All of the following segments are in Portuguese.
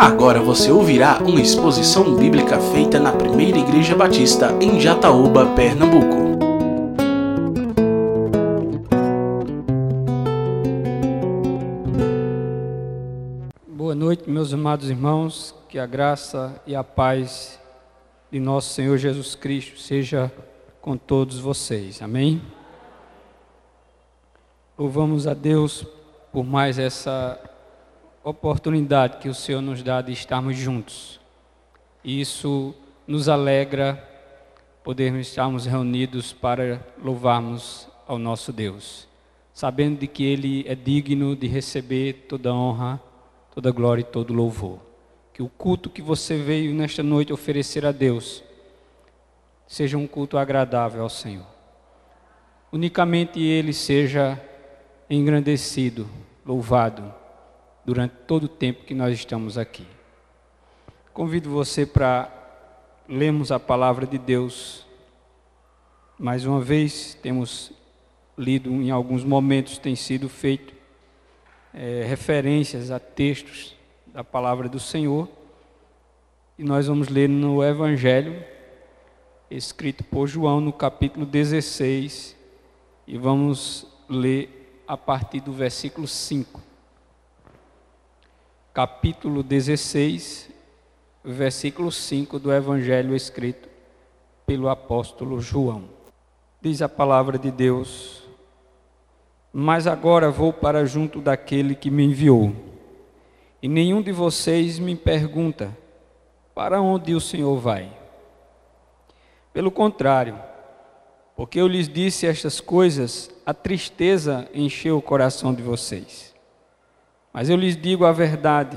Agora você ouvirá uma exposição bíblica feita na Primeira Igreja Batista em Jataúba, Pernambuco. Boa noite, meus amados irmãos, que a graça e a paz de nosso Senhor Jesus Cristo seja com todos vocês. Amém? Louvamos a Deus por mais essa oportunidade que o Senhor nos dá de estarmos juntos. Isso nos alegra podermos estarmos reunidos para louvarmos ao nosso Deus, sabendo de que Ele é digno de receber toda honra, toda glória e todo louvor. Que o culto que você veio nesta noite oferecer a Deus seja um culto agradável ao Senhor. Unicamente Ele seja engrandecido, louvado durante todo o tempo que nós estamos aqui. Convido você para lermos a palavra de Deus. Mais uma vez, temos lido em alguns momentos, tem sido feito é, referências a textos da palavra do Senhor. E nós vamos ler no Evangelho, escrito por João, no capítulo 16, e vamos ler a partir do versículo 5 capítulo 16, versículo 5 do Evangelho escrito pelo apóstolo João. Diz a palavra de Deus: Mas agora vou para junto daquele que me enviou, e nenhum de vocês me pergunta: Para onde o Senhor vai? Pelo contrário, porque eu lhes disse estas coisas, a tristeza encheu o coração de vocês. Mas eu lhes digo a verdade: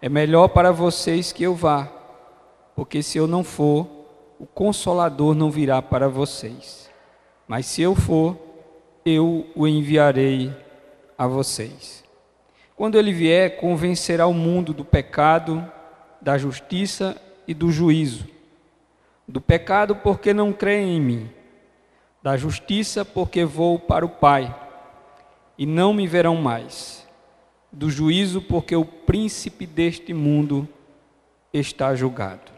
é melhor para vocês que eu vá, porque se eu não for, o consolador não virá para vocês. Mas se eu for, eu o enviarei a vocês. Quando ele vier, convencerá o mundo do pecado, da justiça e do juízo. Do pecado, porque não creem em mim. Da justiça, porque vou para o Pai e não me verão mais do juízo, porque o príncipe deste mundo está julgado.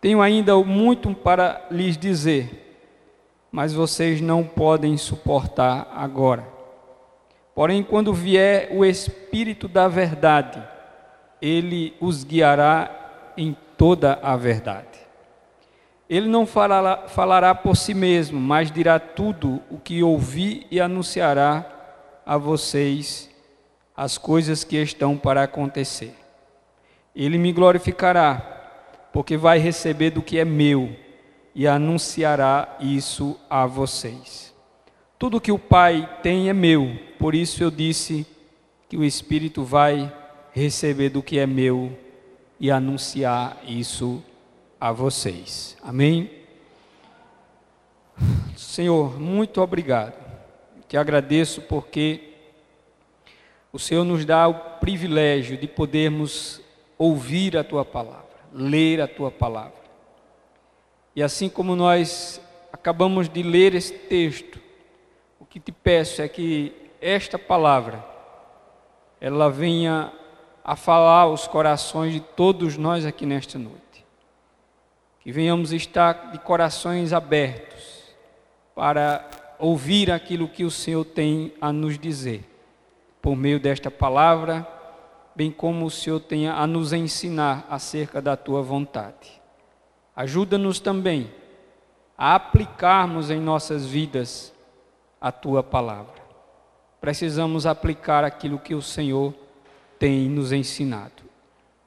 Tenho ainda muito para lhes dizer, mas vocês não podem suportar agora. Porém, quando vier o Espírito da Verdade, ele os guiará em toda a verdade. Ele não falará, falará por si mesmo, mas dirá tudo o que ouvi e anunciará a vocês as coisas que estão para acontecer. Ele me glorificará, porque vai receber do que é meu e anunciará isso a vocês. Tudo que o Pai tem é meu, por isso eu disse que o Espírito vai receber do que é meu e anunciar isso a vocês. Amém? Senhor, muito obrigado. Te agradeço porque o Senhor nos dá o privilégio de podermos ouvir a tua palavra, ler a tua palavra. E assim como nós acabamos de ler esse texto, o que te peço é que esta palavra ela venha a falar aos corações de todos nós aqui nesta noite. Que venhamos estar de corações abertos para ouvir aquilo que o Senhor tem a nos dizer por meio desta palavra, bem como o Senhor tenha a nos ensinar acerca da tua vontade. Ajuda-nos também a aplicarmos em nossas vidas a tua palavra. Precisamos aplicar aquilo que o Senhor tem nos ensinado.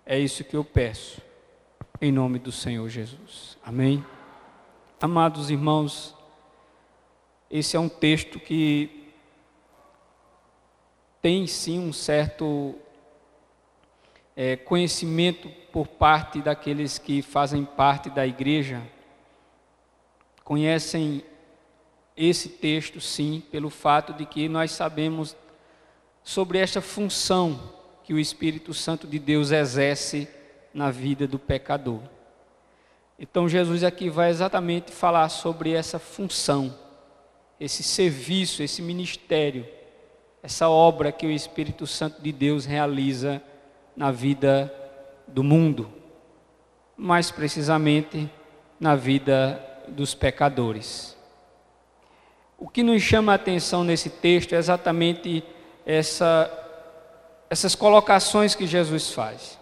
É isso que eu peço, em nome do Senhor Jesus. Amém. Amados irmãos, esse é um texto que tem sim um certo é, conhecimento por parte daqueles que fazem parte da igreja, conhecem esse texto sim, pelo fato de que nós sabemos sobre esta função que o Espírito Santo de Deus exerce na vida do pecador. Então Jesus aqui vai exatamente falar sobre essa função, esse serviço, esse ministério essa obra que o Espírito Santo de Deus realiza na vida do mundo, mais precisamente na vida dos pecadores. O que nos chama a atenção nesse texto é exatamente essa, essas colocações que Jesus faz.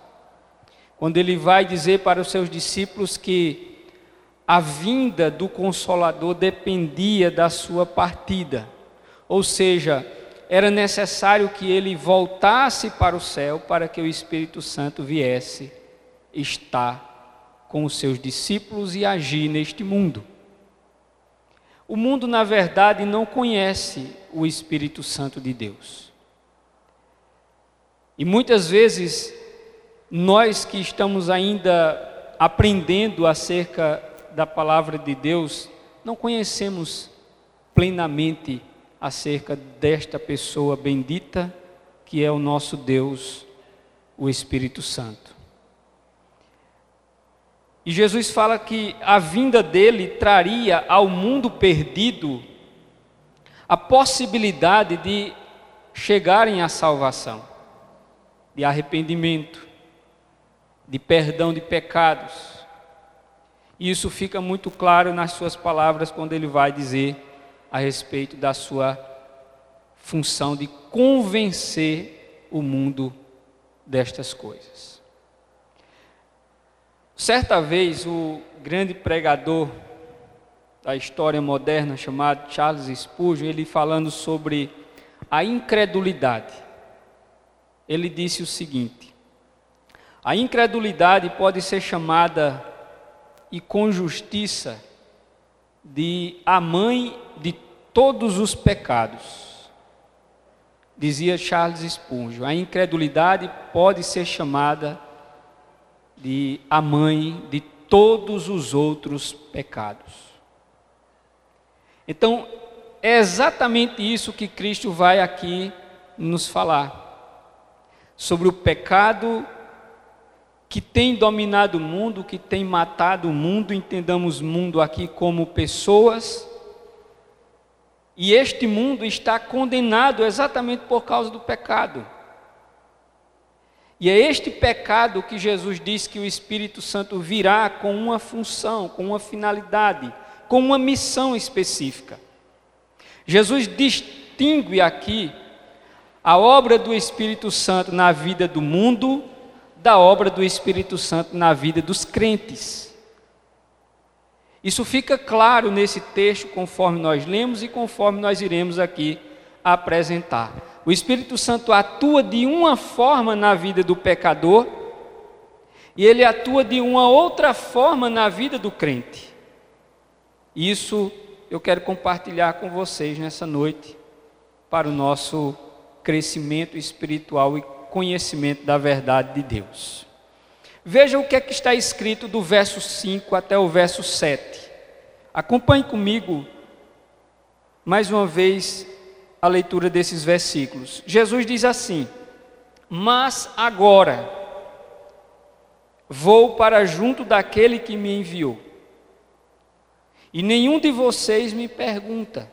Quando ele vai dizer para os seus discípulos que a vinda do Consolador dependia da sua partida, ou seja, era necessário que ele voltasse para o céu para que o Espírito Santo viesse estar com os seus discípulos e agir neste mundo. O mundo, na verdade, não conhece o Espírito Santo de Deus. E muitas vezes, nós que estamos ainda aprendendo acerca da palavra de Deus, não conhecemos plenamente acerca desta pessoa bendita que é o nosso Deus, o Espírito Santo. E Jesus fala que a vinda dele traria ao mundo perdido a possibilidade de chegarem à salvação, de arrependimento, de perdão de pecados. E isso fica muito claro nas suas palavras quando ele vai dizer a respeito da sua função de convencer o mundo destas coisas. Certa vez, o grande pregador da história moderna, chamado Charles Spurgeon, ele falando sobre a incredulidade, ele disse o seguinte: a incredulidade pode ser chamada, e com justiça, de a mãe de todos os pecados. Dizia Charles Spurgeon, a incredulidade pode ser chamada de a mãe de todos os outros pecados. Então, é exatamente isso que Cristo vai aqui nos falar. Sobre o pecado que tem dominado o mundo, que tem matado o mundo, entendamos mundo aqui como pessoas. E este mundo está condenado exatamente por causa do pecado. E é este pecado que Jesus diz que o Espírito Santo virá com uma função, com uma finalidade, com uma missão específica. Jesus distingue aqui a obra do Espírito Santo na vida do mundo da obra do Espírito Santo na vida dos crentes. Isso fica claro nesse texto, conforme nós lemos e conforme nós iremos aqui apresentar. O Espírito Santo atua de uma forma na vida do pecador e ele atua de uma outra forma na vida do crente. Isso eu quero compartilhar com vocês nessa noite para o nosso crescimento espiritual e conhecimento da verdade de Deus. Veja o que é que está escrito do verso 5 até o verso 7. Acompanhe comigo mais uma vez a leitura desses versículos. Jesus diz assim: Mas agora vou para junto daquele que me enviou. E nenhum de vocês me pergunta: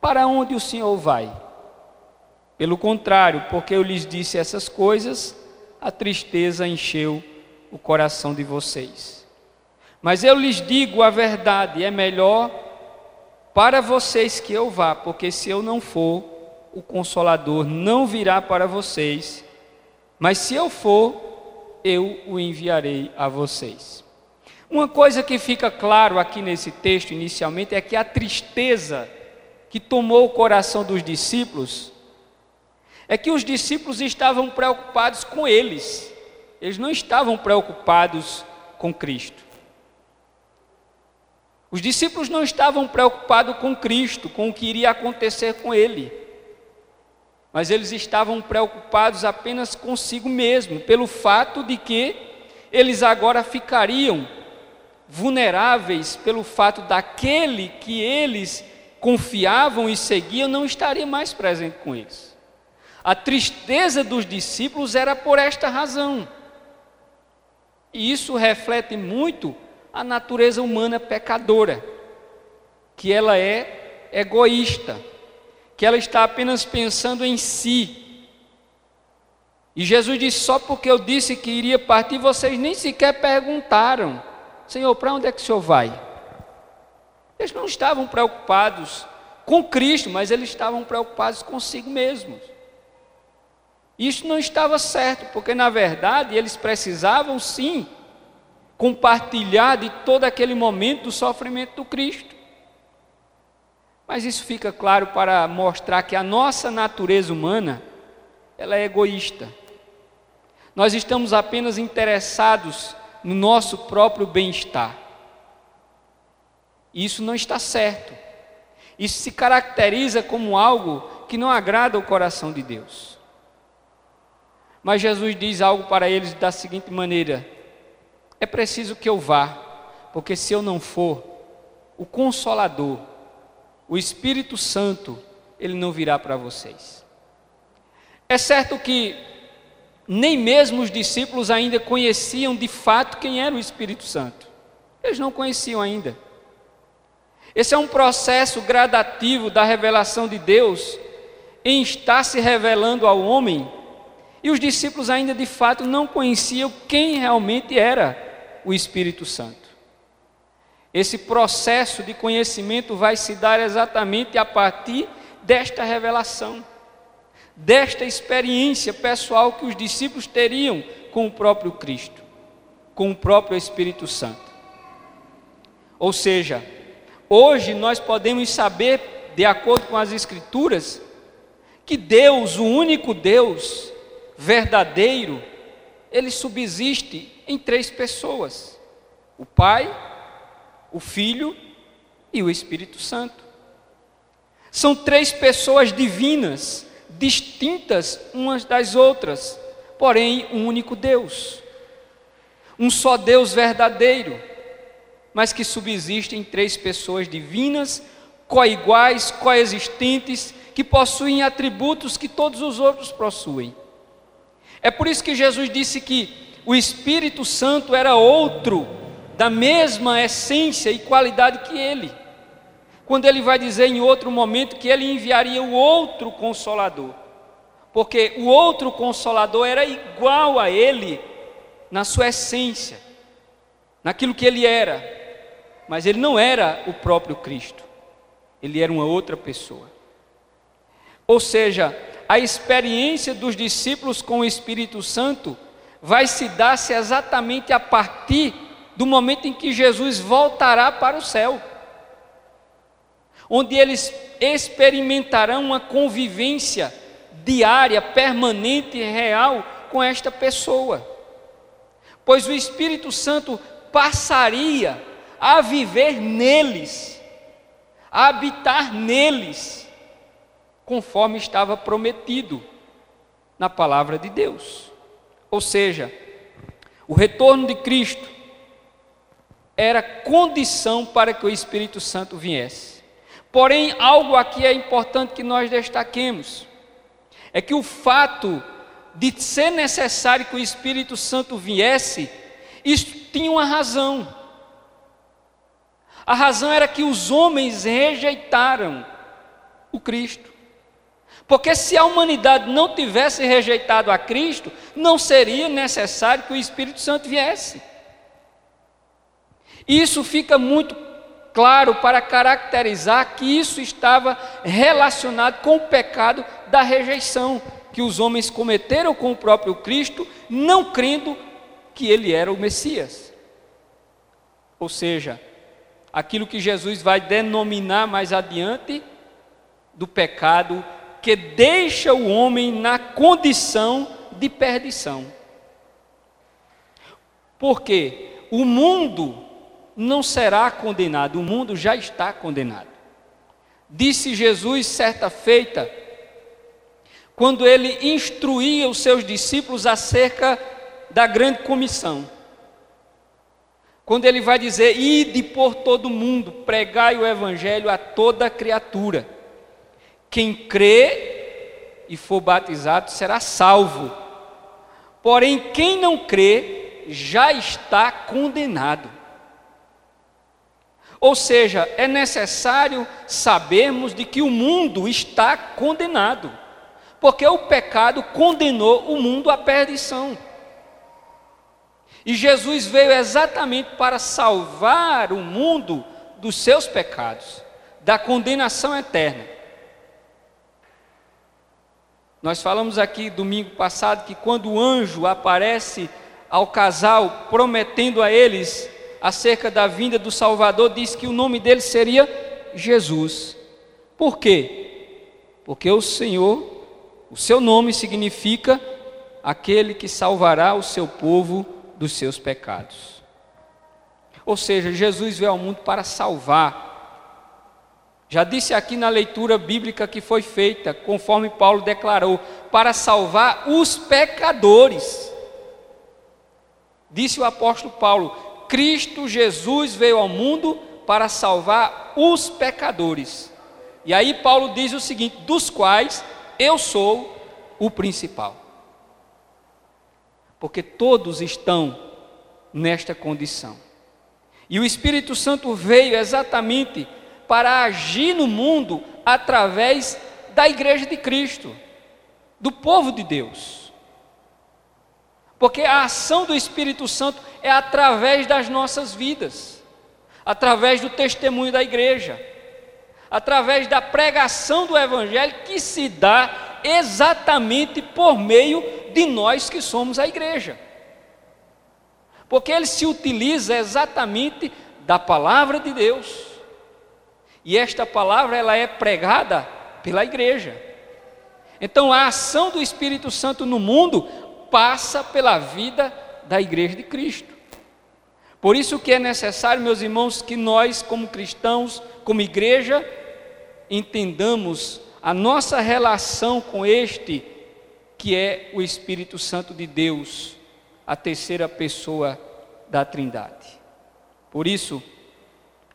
Para onde o Senhor vai? Pelo contrário, porque eu lhes disse essas coisas, a tristeza encheu o coração de vocês. Mas eu lhes digo a verdade: é melhor para vocês que eu vá, porque se eu não for, o consolador não virá para vocês, mas se eu for, eu o enviarei a vocês. Uma coisa que fica claro aqui nesse texto inicialmente é que a tristeza que tomou o coração dos discípulos é que os discípulos estavam preocupados com eles, eles não estavam preocupados com Cristo. Os discípulos não estavam preocupados com Cristo, com o que iria acontecer com ele, mas eles estavam preocupados apenas consigo mesmo, pelo fato de que eles agora ficariam vulneráveis pelo fato daquele que eles confiavam e seguiam não estaria mais presente com eles. A tristeza dos discípulos era por esta razão. E isso reflete muito a natureza humana pecadora, que ela é egoísta, que ela está apenas pensando em si. E Jesus disse: Só porque eu disse que iria partir, vocês nem sequer perguntaram: Senhor, para onde é que o senhor vai? Eles não estavam preocupados com Cristo, mas eles estavam preocupados consigo mesmos. Isso não estava certo, porque na verdade eles precisavam sim compartilhar de todo aquele momento do sofrimento do Cristo. Mas isso fica claro para mostrar que a nossa natureza humana, ela é egoísta. Nós estamos apenas interessados no nosso próprio bem-estar. Isso não está certo. Isso se caracteriza como algo que não agrada o coração de Deus. Mas Jesus diz algo para eles da seguinte maneira: é preciso que eu vá, porque se eu não for, o Consolador, o Espírito Santo, ele não virá para vocês. É certo que nem mesmo os discípulos ainda conheciam de fato quem era o Espírito Santo. Eles não conheciam ainda. Esse é um processo gradativo da revelação de Deus em estar se revelando ao homem, e os discípulos ainda de fato não conheciam quem realmente era o Espírito Santo. Esse processo de conhecimento vai se dar exatamente a partir desta revelação, desta experiência pessoal que os discípulos teriam com o próprio Cristo, com o próprio Espírito Santo. Ou seja, hoje nós podemos saber, de acordo com as Escrituras, que Deus, o único Deus verdadeiro, ele subsiste em três pessoas: o Pai, o Filho e o Espírito Santo. São três pessoas divinas, distintas umas das outras, porém um único Deus. Um só Deus verdadeiro, mas que subsiste em três pessoas divinas, coiguais, coexistentes, que possuem atributos que todos os outros possuem. É por isso que Jesus disse que o Espírito Santo era outro, da mesma essência e qualidade que ele. Quando ele vai dizer em outro momento que ele enviaria o outro consolador, porque o outro consolador era igual a ele na sua essência, naquilo que ele era, mas ele não era o próprio Cristo, ele era uma outra pessoa. Ou seja, a experiência dos discípulos com o Espírito Santo vai se dar-se exatamente a partir do momento em que Jesus voltará para o céu, onde eles experimentarão uma convivência diária, permanente e real com esta pessoa, pois o Espírito Santo passaria a viver neles, a habitar neles, conforme estava prometido na palavra de Deus. Ou seja, o retorno de Cristo era condição para que o Espírito Santo viesse. Porém, algo aqui é importante que nós destaquemos: é que o fato de ser necessário que o Espírito Santo viesse, isso tinha uma razão. A razão era que os homens rejeitaram o Cristo. Porque se a humanidade não tivesse rejeitado a Cristo, não seria necessário que o Espírito Santo viesse. Isso fica muito claro para caracterizar que isso estava relacionado com o pecado da rejeição que os homens cometeram com o próprio Cristo, não crendo que ele era o Messias. Ou seja, aquilo que Jesus vai denominar mais adiante do pecado que deixa o homem na condição de perdição. Porque o mundo não será condenado, o mundo já está condenado. Disse Jesus certa feita, quando ele instruía os seus discípulos acerca da grande comissão. Quando ele vai dizer: Ide por todo mundo, pregai o evangelho a toda criatura. Quem crê e for batizado será salvo. Porém, quem não crê já está condenado. Ou seja, é necessário sabermos de que o mundo está condenado. Porque o pecado condenou o mundo à perdição. E Jesus veio exatamente para salvar o mundo dos seus pecados, da condenação eterna. Nós falamos aqui domingo passado que quando o anjo aparece ao casal prometendo a eles acerca da vinda do Salvador, diz que o nome dele seria Jesus. Por quê? Porque o Senhor, o seu nome significa aquele que salvará o seu povo dos seus pecados. Ou seja, Jesus veio ao mundo para salvar. Já disse aqui na leitura bíblica que foi feita, conforme Paulo declarou, para salvar os pecadores. Disse o apóstolo Paulo: Cristo Jesus veio ao mundo para salvar os pecadores. E aí Paulo diz o seguinte: dos quais eu sou o principal porque todos estão nesta condição. E o Espírito Santo veio exatamente para agir no mundo através da igreja de Cristo, do povo de Deus. Porque a ação do Espírito Santo é através das nossas vidas, através do testemunho da igreja, através da pregação do Evangelho que se dá exatamente por meio de nós que somos a igreja. Porque ele se utiliza exatamente da palavra de Deus. E esta palavra ela é pregada pela igreja. Então a ação do Espírito Santo no mundo passa pela vida da igreja de Cristo. Por isso que é necessário, meus irmãos, que nós como cristãos, como igreja, entendamos a nossa relação com este que é o Espírito Santo de Deus, a terceira pessoa da Trindade. Por isso,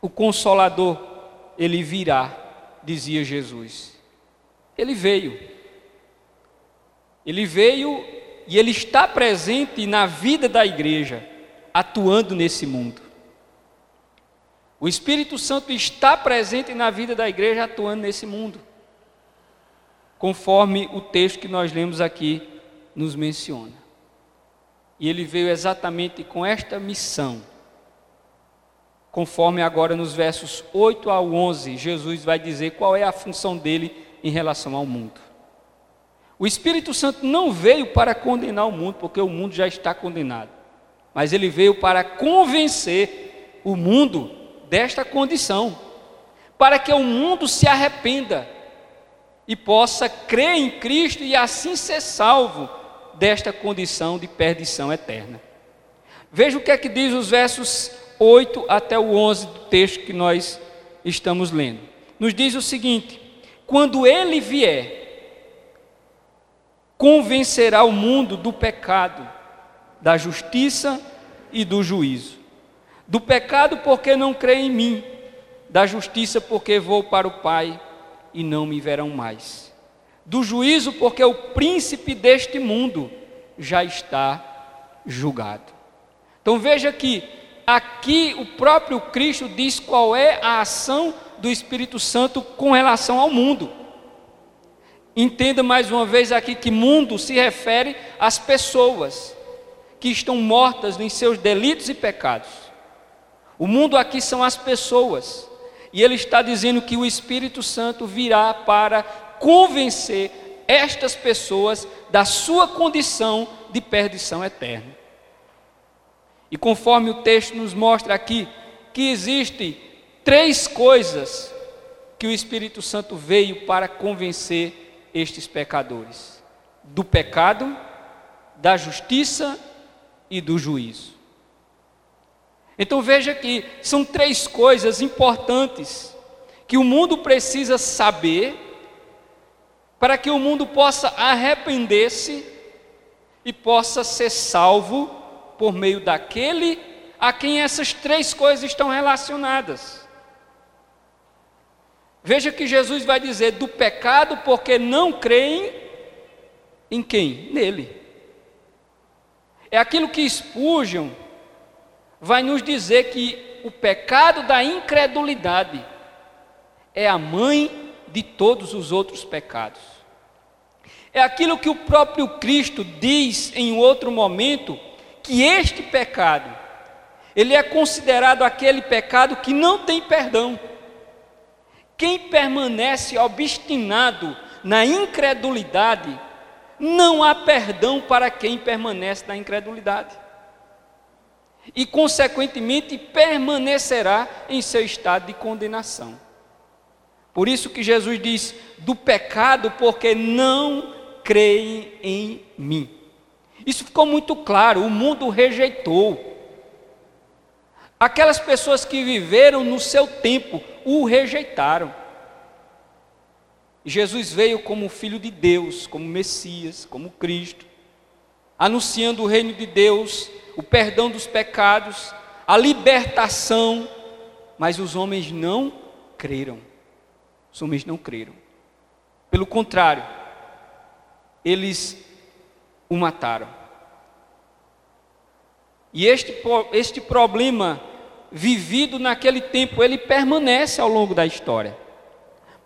o Consolador, ele virá, dizia Jesus. Ele veio. Ele veio e ele está presente na vida da igreja, atuando nesse mundo. O Espírito Santo está presente na vida da igreja, atuando nesse mundo conforme o texto que nós lemos aqui nos menciona. E ele veio exatamente com esta missão. Conforme agora nos versos 8 ao 11, Jesus vai dizer qual é a função dele em relação ao mundo. O Espírito Santo não veio para condenar o mundo, porque o mundo já está condenado, mas ele veio para convencer o mundo desta condição, para que o mundo se arrependa e possa crer em Cristo e assim ser salvo desta condição de perdição eterna. Veja o que é que diz os versos 8 até o 11 do texto que nós estamos lendo. Nos diz o seguinte: quando ele vier, convencerá o mundo do pecado, da justiça e do juízo. Do pecado, porque não crê em mim, da justiça, porque vou para o Pai e não me verão mais. Do juízo, porque o príncipe deste mundo já está julgado. Então veja que aqui o próprio Cristo diz qual é a ação do Espírito Santo com relação ao mundo. Entenda mais uma vez aqui que mundo se refere às pessoas que estão mortas em seus delitos e pecados. O mundo aqui são as pessoas. E ele está dizendo que o Espírito Santo virá para convencer estas pessoas da sua condição de perdição eterna. E conforme o texto nos mostra aqui, que existem três coisas que o Espírito Santo veio para convencer estes pecadores: do pecado, da justiça e do juízo. Então veja que são três coisas importantes que o mundo precisa saber para que o mundo possa arrepender-se e possa ser salvo por meio daquele a quem essas três coisas estão relacionadas. Veja que Jesus vai dizer do pecado porque não creem em quem? Nele. É aquilo que Spurgeon vai nos dizer que o pecado da incredulidade é a mãe de todos os outros pecados. É aquilo que o próprio Cristo diz em outro momento, que este pecado, ele é considerado aquele pecado que não tem perdão. Quem permanece obstinado na incredulidade, não há perdão para quem permanece na incredulidade. E, consequentemente, permanecerá em seu estado de condenação. Por isso que Jesus diz: do pecado, porque não creem em mim. Isso ficou muito claro, o mundo rejeitou. Aquelas pessoas que viveram no seu tempo o rejeitaram. Jesus veio como Filho de Deus, como Messias, como Cristo, anunciando o reino de Deus, o perdão dos pecados, a libertação, mas os homens não creram. Os homens não creram. Pelo contrário, eles o mataram. E este, este problema vivido naquele tempo, ele permanece ao longo da história.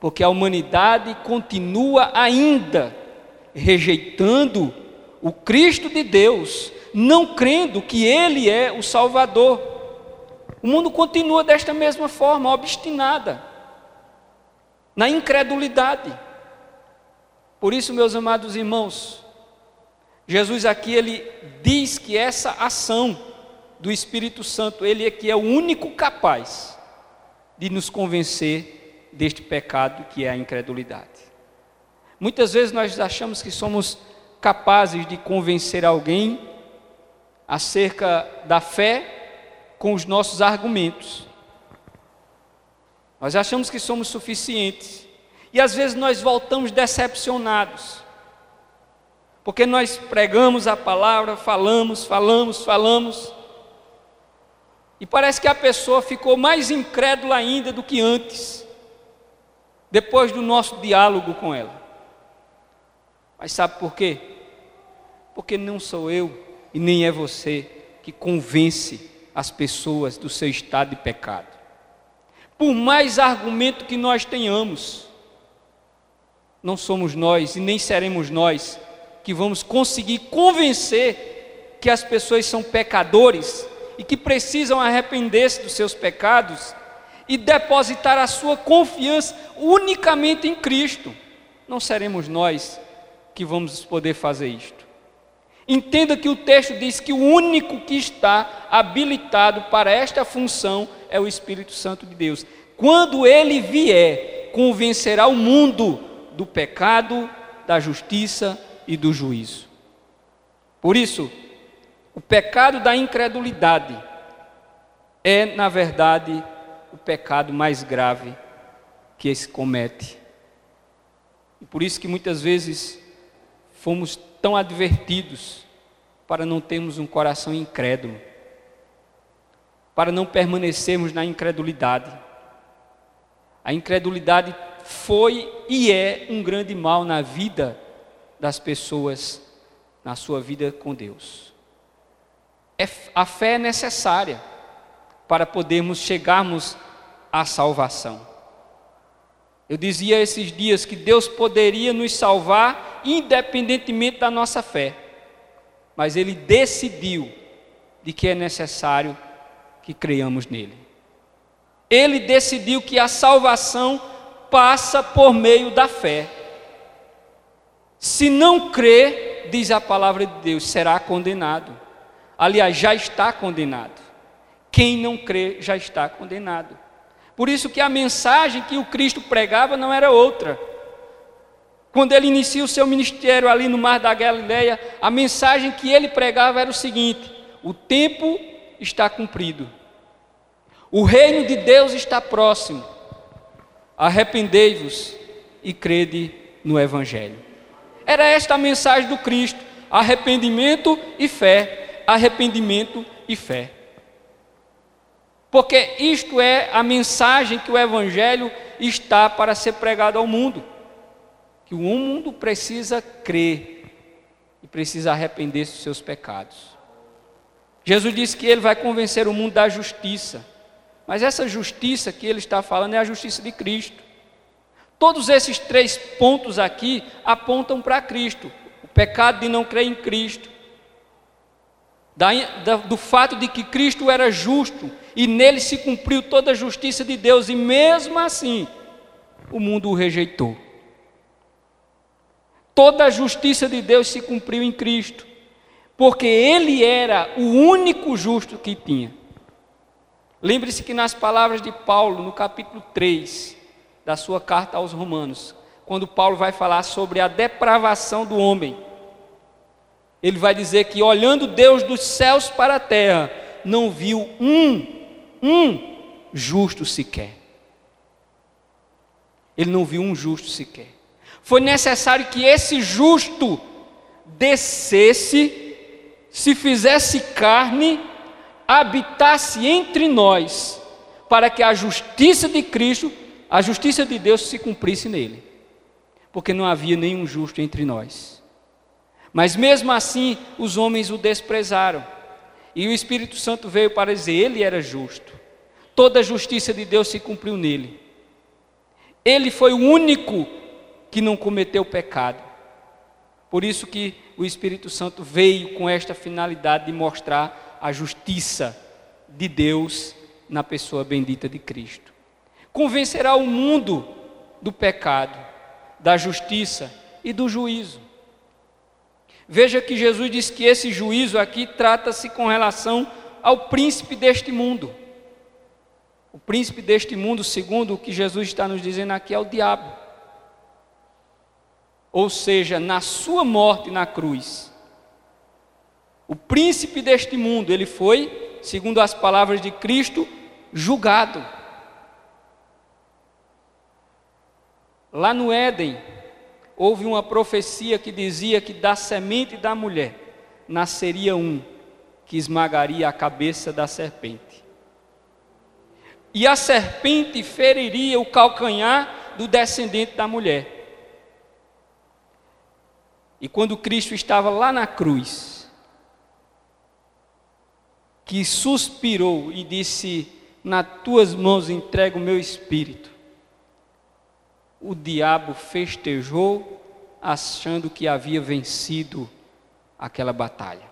Porque a humanidade continua ainda rejeitando o Cristo de Deus, não crendo que Ele é o Salvador. O mundo continua desta mesma forma, obstinada, na incredulidade. Por isso, meus amados irmãos, Jesus aqui ele diz que essa ação do Espírito Santo, ele é que é o único capaz de nos convencer deste pecado que é a incredulidade. Muitas vezes nós achamos que somos capazes de convencer alguém acerca da fé com os nossos argumentos. Nós achamos que somos suficientes. E às vezes nós voltamos decepcionados. Porque nós pregamos a palavra, falamos, falamos, falamos. E parece que a pessoa ficou mais incrédula ainda do que antes, depois do nosso diálogo com ela. Mas sabe por quê? Porque não sou eu e nem é você que convence as pessoas do seu estado de pecado. Por mais argumento que nós tenhamos, não somos nós e nem seremos nós que vamos conseguir convencer que as pessoas são pecadores e que precisam arrepender-se dos seus pecados e depositar a sua confiança unicamente em Cristo. Não seremos nós que vamos poder fazer isto. Entenda que o texto diz que o único que está habilitado para esta função é o Espírito Santo de Deus. Quando ele vier, convencerá o mundo do pecado, da justiça e do juízo. Por isso, o pecado da incredulidade é, na verdade, o pecado mais grave que se comete. E por isso que muitas vezes fomos tão advertidos para não termos um coração incrédulo, para não permanecermos na incredulidade. A incredulidade foi e é um grande mal na vida das pessoas, na sua vida com Deus. É, a fé é necessária para podermos chegarmos à salvação. Eu dizia esses dias que Deus poderia nos salvar independentemente da nossa fé, mas Ele decidiu de que é necessário que creiamos nele. Ele decidiu que a salvação passa por meio da fé. Se não crer, diz a palavra de Deus, será condenado. Aliás, já está condenado. Quem não crê já está condenado. Por isso que a mensagem que o Cristo pregava não era outra. Quando ele inicia o seu ministério ali no Mar da Galileia, a mensagem que ele pregava era o seguinte: o tempo está cumprido. O reino de Deus está próximo arrependei-vos e crede no Evangelho. Era esta a mensagem do Cristo: arrependimento e fé, arrependimento e fé. Porque isto é a mensagem que o Evangelho está para ser pregado ao mundo. Que o mundo precisa crer e precisa arrepender-se dos seus pecados. Jesus disse que ele vai convencer o mundo da justiça mas essa justiça que ele está falando é a justiça de Cristo. Todos esses três pontos aqui apontam para Cristo: o pecado de não crer em Cristo, da, da, do fato de que Cristo era justo e nele se cumpriu toda a justiça de Deus, e mesmo assim o mundo o rejeitou. Toda a justiça de Deus se cumpriu em Cristo, porque Ele era o único justo que tinha. Lembre-se que nas palavras de Paulo, no capítulo 3 da sua carta aos Romanos, quando Paulo vai falar sobre a depravação do homem, ele vai dizer que olhando Deus dos céus para a terra, não viu um, um justo sequer. Ele não viu um justo sequer. Foi necessário que esse justo descesse, se fizesse carne, habitasse entre nós, para que a justiça de Cristo, a justiça de Deus se cumprisse nele. Porque não havia nenhum justo entre nós. Mas mesmo assim, os homens o desprezaram. E o Espírito Santo veio para dizer: Ele era justo. Toda a justiça de Deus se cumpriu nele. Ele foi o único que não cometeu pecado. Por isso que o Espírito Santo veio com esta finalidade de mostrar a justiça de Deus na pessoa bendita de Cristo. Convencerá o mundo do pecado, da justiça e do juízo. Veja que Jesus diz que esse juízo aqui trata-se com relação ao príncipe deste mundo. O príncipe deste mundo, segundo o que Jesus está nos dizendo aqui, é o diabo. Ou seja, na sua morte na cruz, o príncipe deste mundo, ele foi, segundo as palavras de Cristo, julgado. Lá no Éden, houve uma profecia que dizia que da semente da mulher nasceria um que esmagaria a cabeça da serpente. E a serpente feriria o calcanhar do descendente da mulher. E quando Cristo estava lá na cruz, que suspirou e disse: Nas tuas mãos entrego o meu espírito o diabo festejou, achando que havia vencido aquela batalha.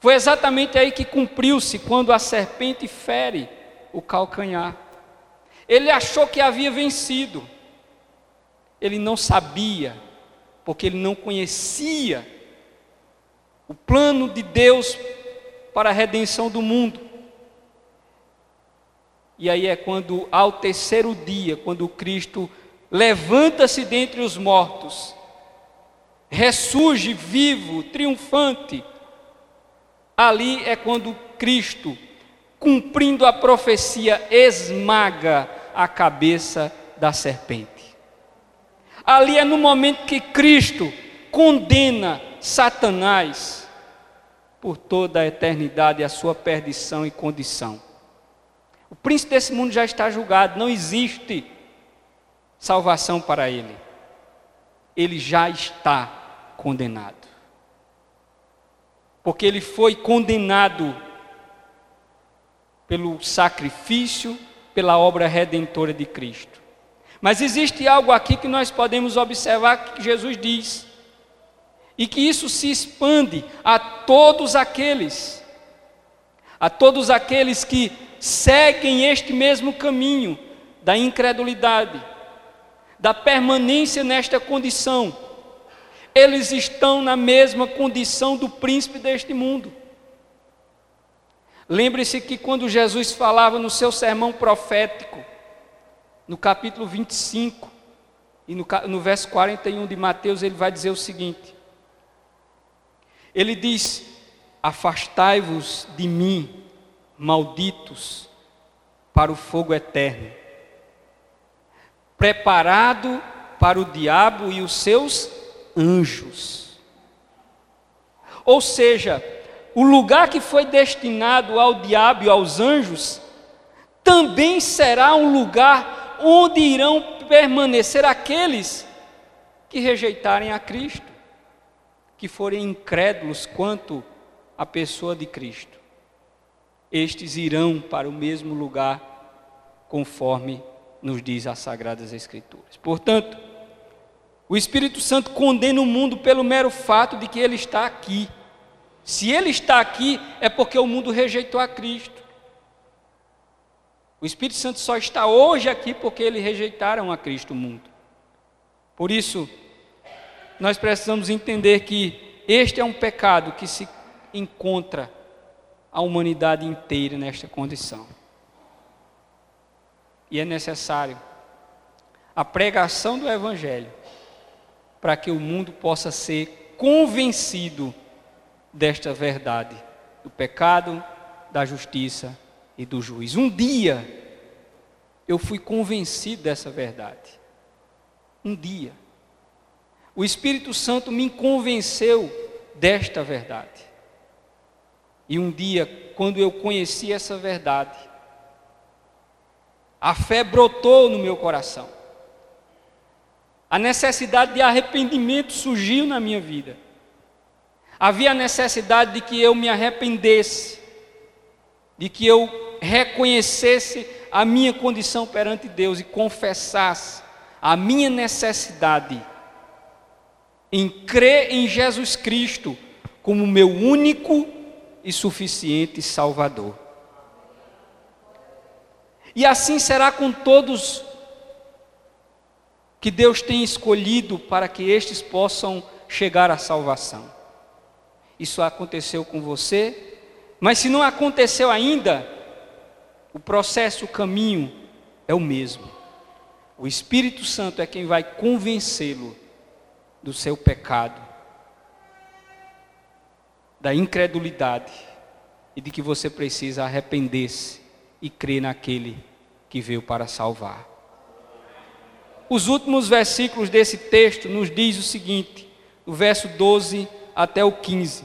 Foi exatamente aí que cumpriu-se quando a serpente fere o calcanhar. Ele achou que havia vencido. Ele não sabia, porque ele não conhecia o plano de Deus para a redenção do mundo. E aí é quando, ao terceiro dia, quando Cristo levanta-se dentre os mortos, ressurge vivo, triunfante, ali é quando Cristo, cumprindo a profecia, esmaga a cabeça da serpente. Ali é no momento que Cristo condena Satanás por toda a eternidade a sua perdição e condição. O príncipe desse mundo já está julgado, não existe salvação para ele. Ele já está condenado. Porque ele foi condenado pelo sacrifício, pela obra redentora de Cristo. Mas existe algo aqui que nós podemos observar que Jesus diz, e que isso se expande a todos aqueles, a todos aqueles que seguem este mesmo caminho da incredulidade, da permanência nesta condição. Eles estão na mesma condição do príncipe deste mundo. Lembre-se que quando Jesus falava no seu sermão profético, no capítulo 25, e no, no verso 41 de Mateus, ele vai dizer o seguinte: Ele diz: Afastai-vos de mim, malditos para o fogo eterno, preparado para o diabo e os seus anjos. Ou seja, o lugar que foi destinado ao diabo e aos anjos também será um lugar onde irão permanecer aqueles que rejeitarem a Cristo, que forem incrédulos quanto à pessoa de Cristo estes irão para o mesmo lugar, conforme nos diz as Sagradas Escrituras. Portanto, o Espírito Santo condena o mundo pelo mero fato de que ele está aqui. Se ele está aqui, é porque o mundo rejeitou a Cristo. O Espírito Santo só está hoje aqui porque eles rejeitaram a Cristo o mundo. Por isso, nós precisamos entender que este é um pecado que se encontra a humanidade inteira nesta condição. E é necessário a pregação do Evangelho para que o mundo possa ser convencido desta verdade, do pecado, da justiça e do juiz. Um dia eu fui convencido dessa verdade. Um dia. O Espírito Santo me convenceu desta verdade. E um dia, quando eu conheci essa verdade, a fé brotou no meu coração. A necessidade de arrependimento surgiu na minha vida. Havia a necessidade de que eu me arrependesse, de que eu reconhecesse a minha condição perante Deus e confessasse a minha necessidade em crer em Jesus Cristo como meu único e suficiente Salvador. E assim será com todos que Deus tem escolhido para que estes possam chegar à salvação. Isso aconteceu com você, mas se não aconteceu ainda, o processo, o caminho é o mesmo. O Espírito Santo é quem vai convencê-lo do seu pecado, da incredulidade e de que você precisa arrepender-se e crer naquele que veio para salvar. Os últimos versículos desse texto nos diz o seguinte, do verso 12 até o 15.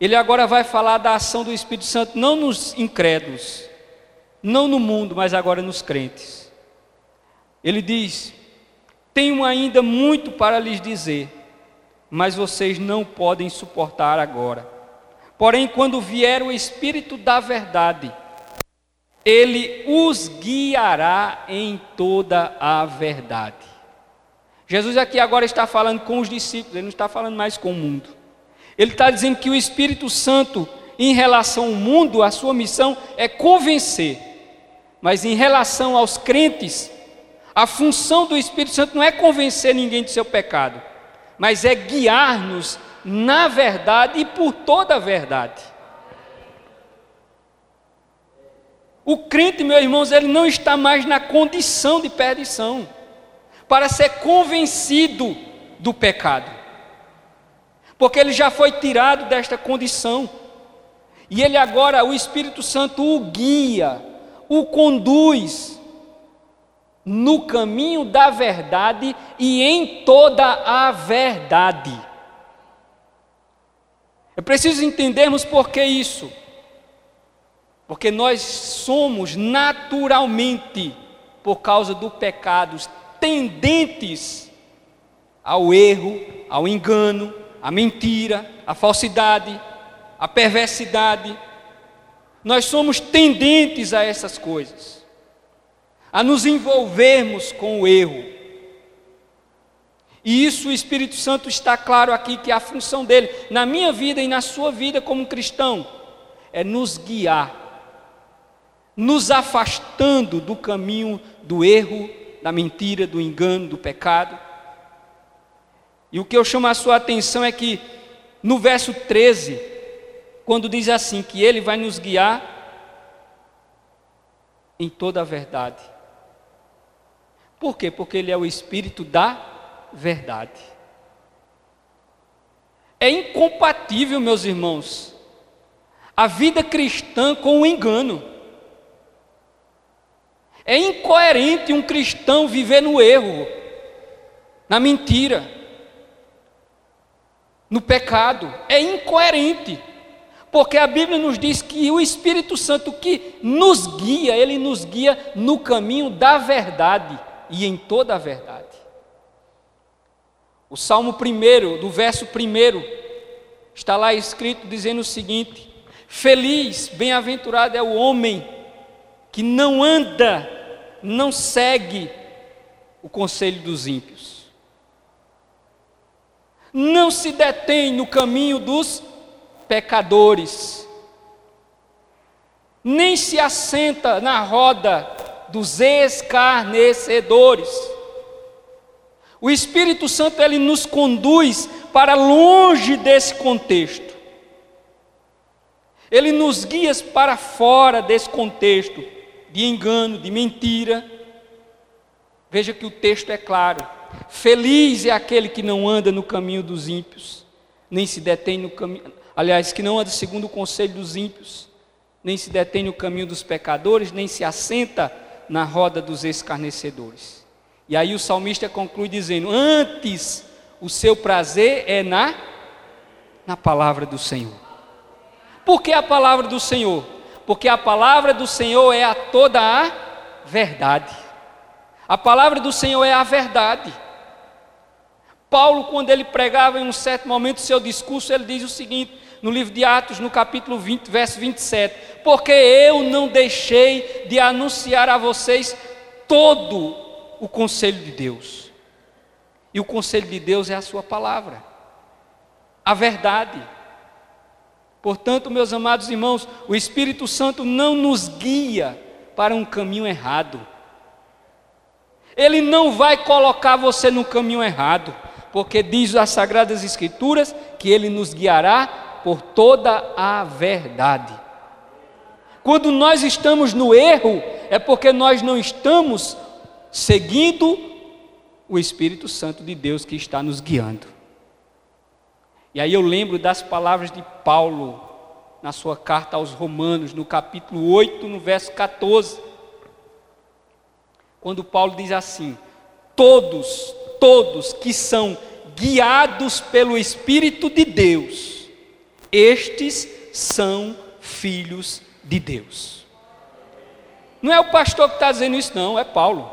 Ele agora vai falar da ação do Espírito Santo não nos incrédulos, não no mundo, mas agora nos crentes. Ele diz: Tenho ainda muito para lhes dizer, mas vocês não podem suportar agora. Porém, quando vier o Espírito da Verdade, ele os guiará em toda a verdade. Jesus aqui agora está falando com os discípulos, ele não está falando mais com o mundo. Ele está dizendo que o Espírito Santo, em relação ao mundo, a sua missão é convencer, mas em relação aos crentes, a função do Espírito Santo não é convencer ninguém do seu pecado, mas é guiar-nos na verdade e por toda a verdade. O crente, meus irmãos, ele não está mais na condição de perdição para ser convencido do pecado, porque ele já foi tirado desta condição, e ele agora, o Espírito Santo o guia, o conduz no caminho da verdade e em toda a verdade. É preciso entendermos por que isso. Porque nós somos naturalmente, por causa do pecado, tendentes ao erro, ao engano, à mentira, à falsidade, à perversidade. Nós somos tendentes a essas coisas, a nos envolvermos com o erro. E isso o Espírito Santo está claro aqui que é a função dele, na minha vida e na sua vida como cristão, é nos guiar nos afastando do caminho do erro, da mentira, do engano, do pecado. E o que eu chamo a sua atenção é que no verso 13, quando diz assim que ele vai nos guiar em toda a verdade. Por quê? Porque ele é o espírito da verdade. É incompatível, meus irmãos, a vida cristã com o engano. É incoerente um cristão viver no erro, na mentira, no pecado. É incoerente. Porque a Bíblia nos diz que o Espírito Santo que nos guia, ele nos guia no caminho da verdade e em toda a verdade. O Salmo 1, do verso 1, está lá escrito dizendo o seguinte: Feliz, bem-aventurado é o homem que não anda não segue o conselho dos ímpios. Não se detém no caminho dos pecadores. Nem se assenta na roda dos escarnecedores. O Espírito Santo ele nos conduz para longe desse contexto. Ele nos guia para fora desse contexto de engano, de mentira. Veja que o texto é claro. Feliz é aquele que não anda no caminho dos ímpios, nem se detém no caminho, aliás, que não anda segundo o conselho dos ímpios, nem se detém no caminho dos pecadores, nem se assenta na roda dos escarnecedores. E aí o salmista conclui dizendo: Antes o seu prazer é na na palavra do Senhor. Por que a palavra do Senhor? Porque a palavra do Senhor é a toda a verdade. A palavra do Senhor é a verdade. Paulo, quando ele pregava em um certo momento do seu discurso, ele diz o seguinte: no livro de Atos, no capítulo 20, verso 27, porque eu não deixei de anunciar a vocês todo o conselho de Deus. E o conselho de Deus é a sua palavra, a verdade. Portanto, meus amados irmãos, o Espírito Santo não nos guia para um caminho errado. Ele não vai colocar você no caminho errado, porque diz as Sagradas Escrituras que ele nos guiará por toda a verdade. Quando nós estamos no erro, é porque nós não estamos seguindo o Espírito Santo de Deus que está nos guiando. E aí eu lembro das palavras de Paulo na sua carta aos Romanos, no capítulo 8, no verso 14. Quando Paulo diz assim: Todos, todos que são guiados pelo Espírito de Deus, estes são filhos de Deus. Não é o pastor que está dizendo isso, não, é Paulo.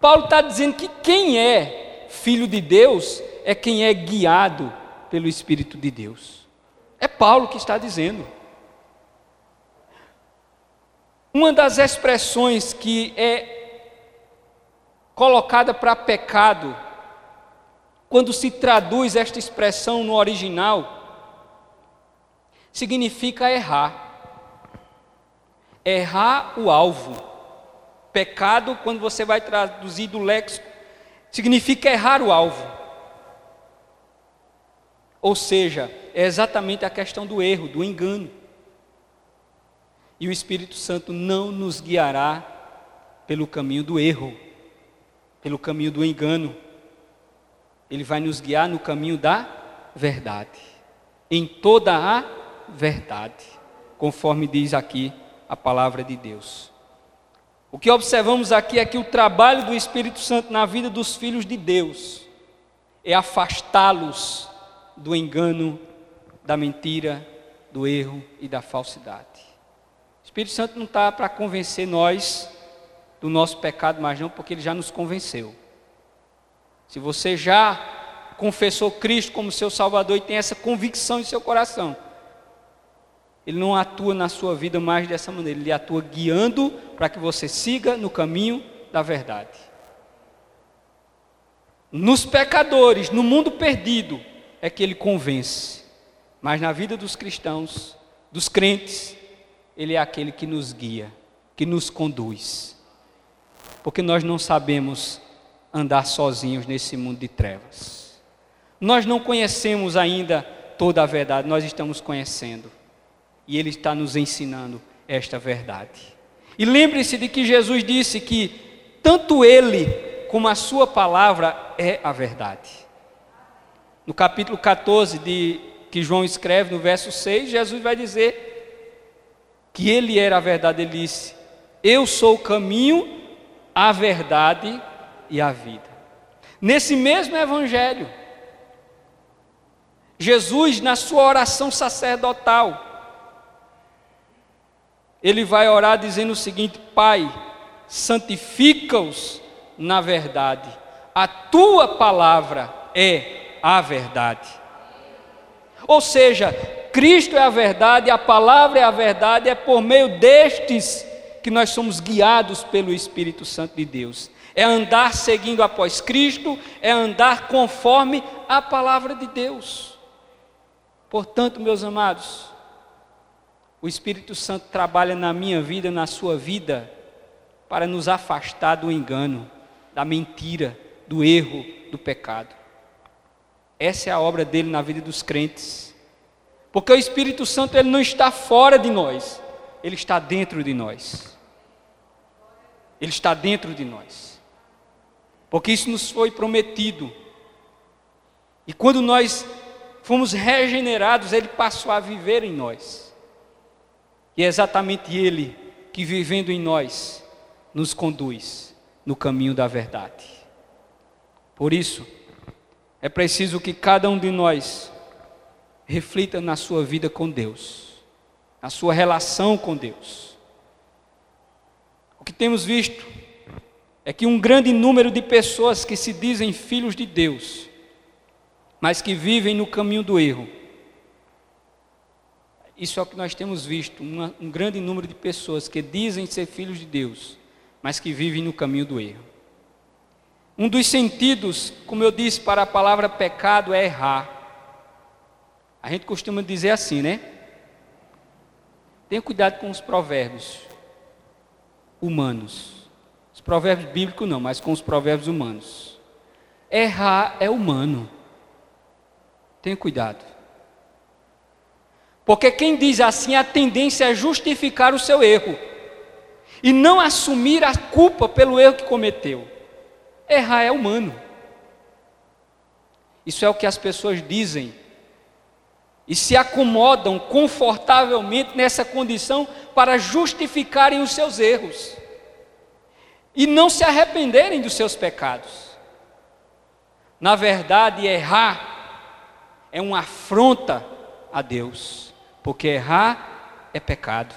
Paulo está dizendo que quem é filho de Deus é quem é guiado pelo Espírito de Deus. É Paulo que está dizendo. Uma das expressões que é colocada para pecado, quando se traduz esta expressão no original, significa errar. Errar o alvo. Pecado, quando você vai traduzir do léxico, significa errar o alvo. Ou seja, é exatamente a questão do erro, do engano. E o Espírito Santo não nos guiará pelo caminho do erro, pelo caminho do engano. Ele vai nos guiar no caminho da verdade, em toda a verdade, conforme diz aqui a palavra de Deus. O que observamos aqui é que o trabalho do Espírito Santo na vida dos filhos de Deus é afastá-los do engano, da mentira, do erro e da falsidade. O Espírito Santo não está para convencer nós do nosso pecado, mas não, porque ele já nos convenceu. Se você já confessou Cristo como seu Salvador e tem essa convicção em seu coração, ele não atua na sua vida mais dessa maneira, ele atua guiando para que você siga no caminho da verdade. Nos pecadores, no mundo perdido, é que ele convence, mas na vida dos cristãos, dos crentes, ele é aquele que nos guia, que nos conduz, porque nós não sabemos andar sozinhos nesse mundo de trevas. Nós não conhecemos ainda toda a verdade, nós estamos conhecendo. E Ele está nos ensinando esta verdade. E lembre-se de que Jesus disse que tanto Ele como a Sua palavra é a verdade. No capítulo 14 de, que João escreve, no verso 6, Jesus vai dizer que Ele era a verdade. Ele disse: Eu sou o caminho, a verdade e a vida. Nesse mesmo Evangelho, Jesus, na sua oração sacerdotal, ele vai orar dizendo o seguinte: Pai, santifica-os na verdade, a tua palavra é a verdade. Ou seja, Cristo é a verdade, a palavra é a verdade, é por meio destes que nós somos guiados pelo Espírito Santo de Deus. É andar seguindo após Cristo, é andar conforme a palavra de Deus. Portanto, meus amados, o Espírito Santo trabalha na minha vida, na sua vida, para nos afastar do engano, da mentira, do erro, do pecado. Essa é a obra dele na vida dos crentes. Porque o Espírito Santo ele não está fora de nós, ele está dentro de nós. Ele está dentro de nós. Porque isso nos foi prometido. E quando nós fomos regenerados, ele passou a viver em nós. E é exatamente Ele que, vivendo em nós, nos conduz no caminho da verdade. Por isso, é preciso que cada um de nós reflita na sua vida com Deus, na sua relação com Deus. O que temos visto é que um grande número de pessoas que se dizem filhos de Deus, mas que vivem no caminho do erro, isso é o que nós temos visto: uma, um grande número de pessoas que dizem ser filhos de Deus, mas que vivem no caminho do erro. Um dos sentidos, como eu disse, para a palavra pecado é errar. A gente costuma dizer assim, né? Tenha cuidado com os provérbios humanos. Os provérbios bíblicos não, mas com os provérbios humanos. Errar é humano. Tenha cuidado. Porque quem diz assim, a tendência é justificar o seu erro e não assumir a culpa pelo erro que cometeu. Errar é humano. Isso é o que as pessoas dizem e se acomodam confortavelmente nessa condição para justificarem os seus erros e não se arrependerem dos seus pecados. Na verdade, errar é uma afronta a Deus porque errar é pecado.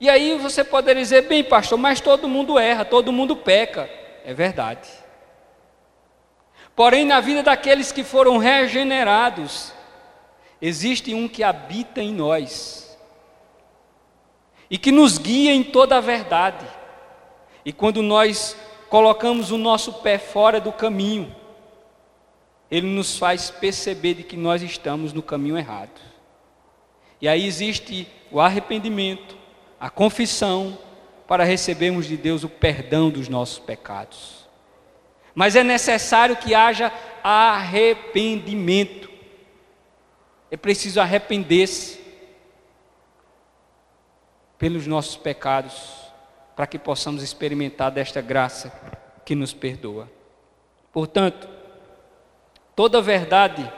E aí você poderia dizer, bem, pastor, mas todo mundo erra, todo mundo peca. É verdade. Porém, na vida daqueles que foram regenerados, existe um que habita em nós e que nos guia em toda a verdade. E quando nós colocamos o nosso pé fora do caminho, ele nos faz perceber de que nós estamos no caminho errado. E aí existe o arrependimento, a confissão, para recebermos de Deus o perdão dos nossos pecados. Mas é necessário que haja arrependimento. É preciso arrepender-se pelos nossos pecados, para que possamos experimentar desta graça que nos perdoa. Portanto, Toda verdade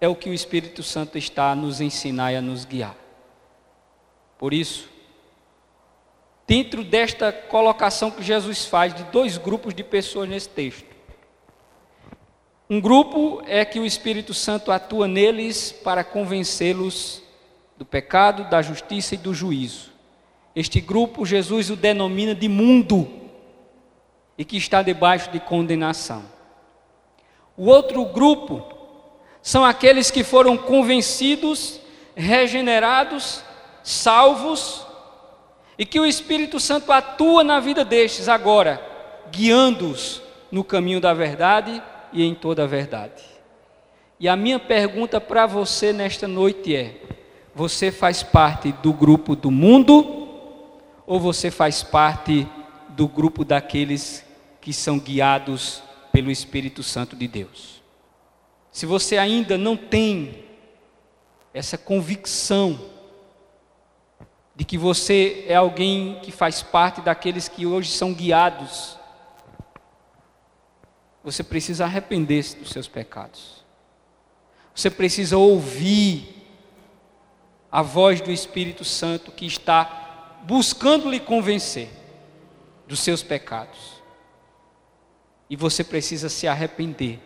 é o que o Espírito Santo está a nos ensinar e a nos guiar. Por isso, dentro desta colocação que Jesus faz de dois grupos de pessoas nesse texto, um grupo é que o Espírito Santo atua neles para convencê-los do pecado, da justiça e do juízo. Este grupo Jesus o denomina de mundo e que está debaixo de condenação. O outro grupo são aqueles que foram convencidos, regenerados, salvos, e que o Espírito Santo atua na vida destes agora, guiando-os no caminho da verdade e em toda a verdade. E a minha pergunta para você nesta noite é: você faz parte do grupo do mundo ou você faz parte do grupo daqueles que são guiados pelo Espírito Santo de Deus. Se você ainda não tem essa convicção de que você é alguém que faz parte daqueles que hoje são guiados, você precisa arrepender-se dos seus pecados. Você precisa ouvir a voz do Espírito Santo que está buscando lhe convencer dos seus pecados. E você precisa se arrepender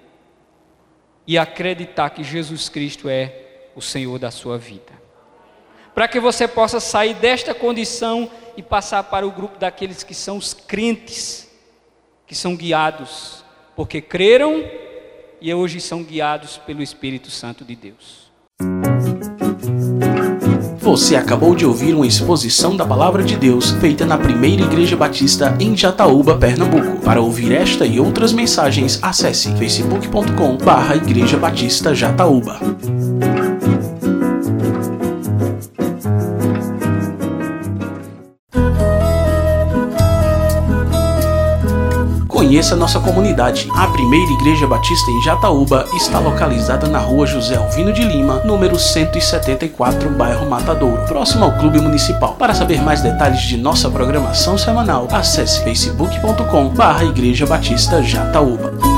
e acreditar que Jesus Cristo é o Senhor da sua vida. Para que você possa sair desta condição e passar para o grupo daqueles que são os crentes, que são guiados, porque creram e hoje são guiados pelo Espírito Santo de Deus. Você acabou de ouvir uma exposição da Palavra de Deus feita na Primeira Igreja Batista em Jataúba, Pernambuco. Para ouvir esta e outras mensagens, acesse facebook.com/barra Igreja Batista Jataúba. Conheça nossa comunidade. A primeira Igreja Batista em Jataúba está localizada na rua José Alvino de Lima, número 174, bairro Matadouro, próximo ao Clube Municipal. Para saber mais detalhes de nossa programação semanal, acesse facebook.com barra Igreja Batista Jataúba.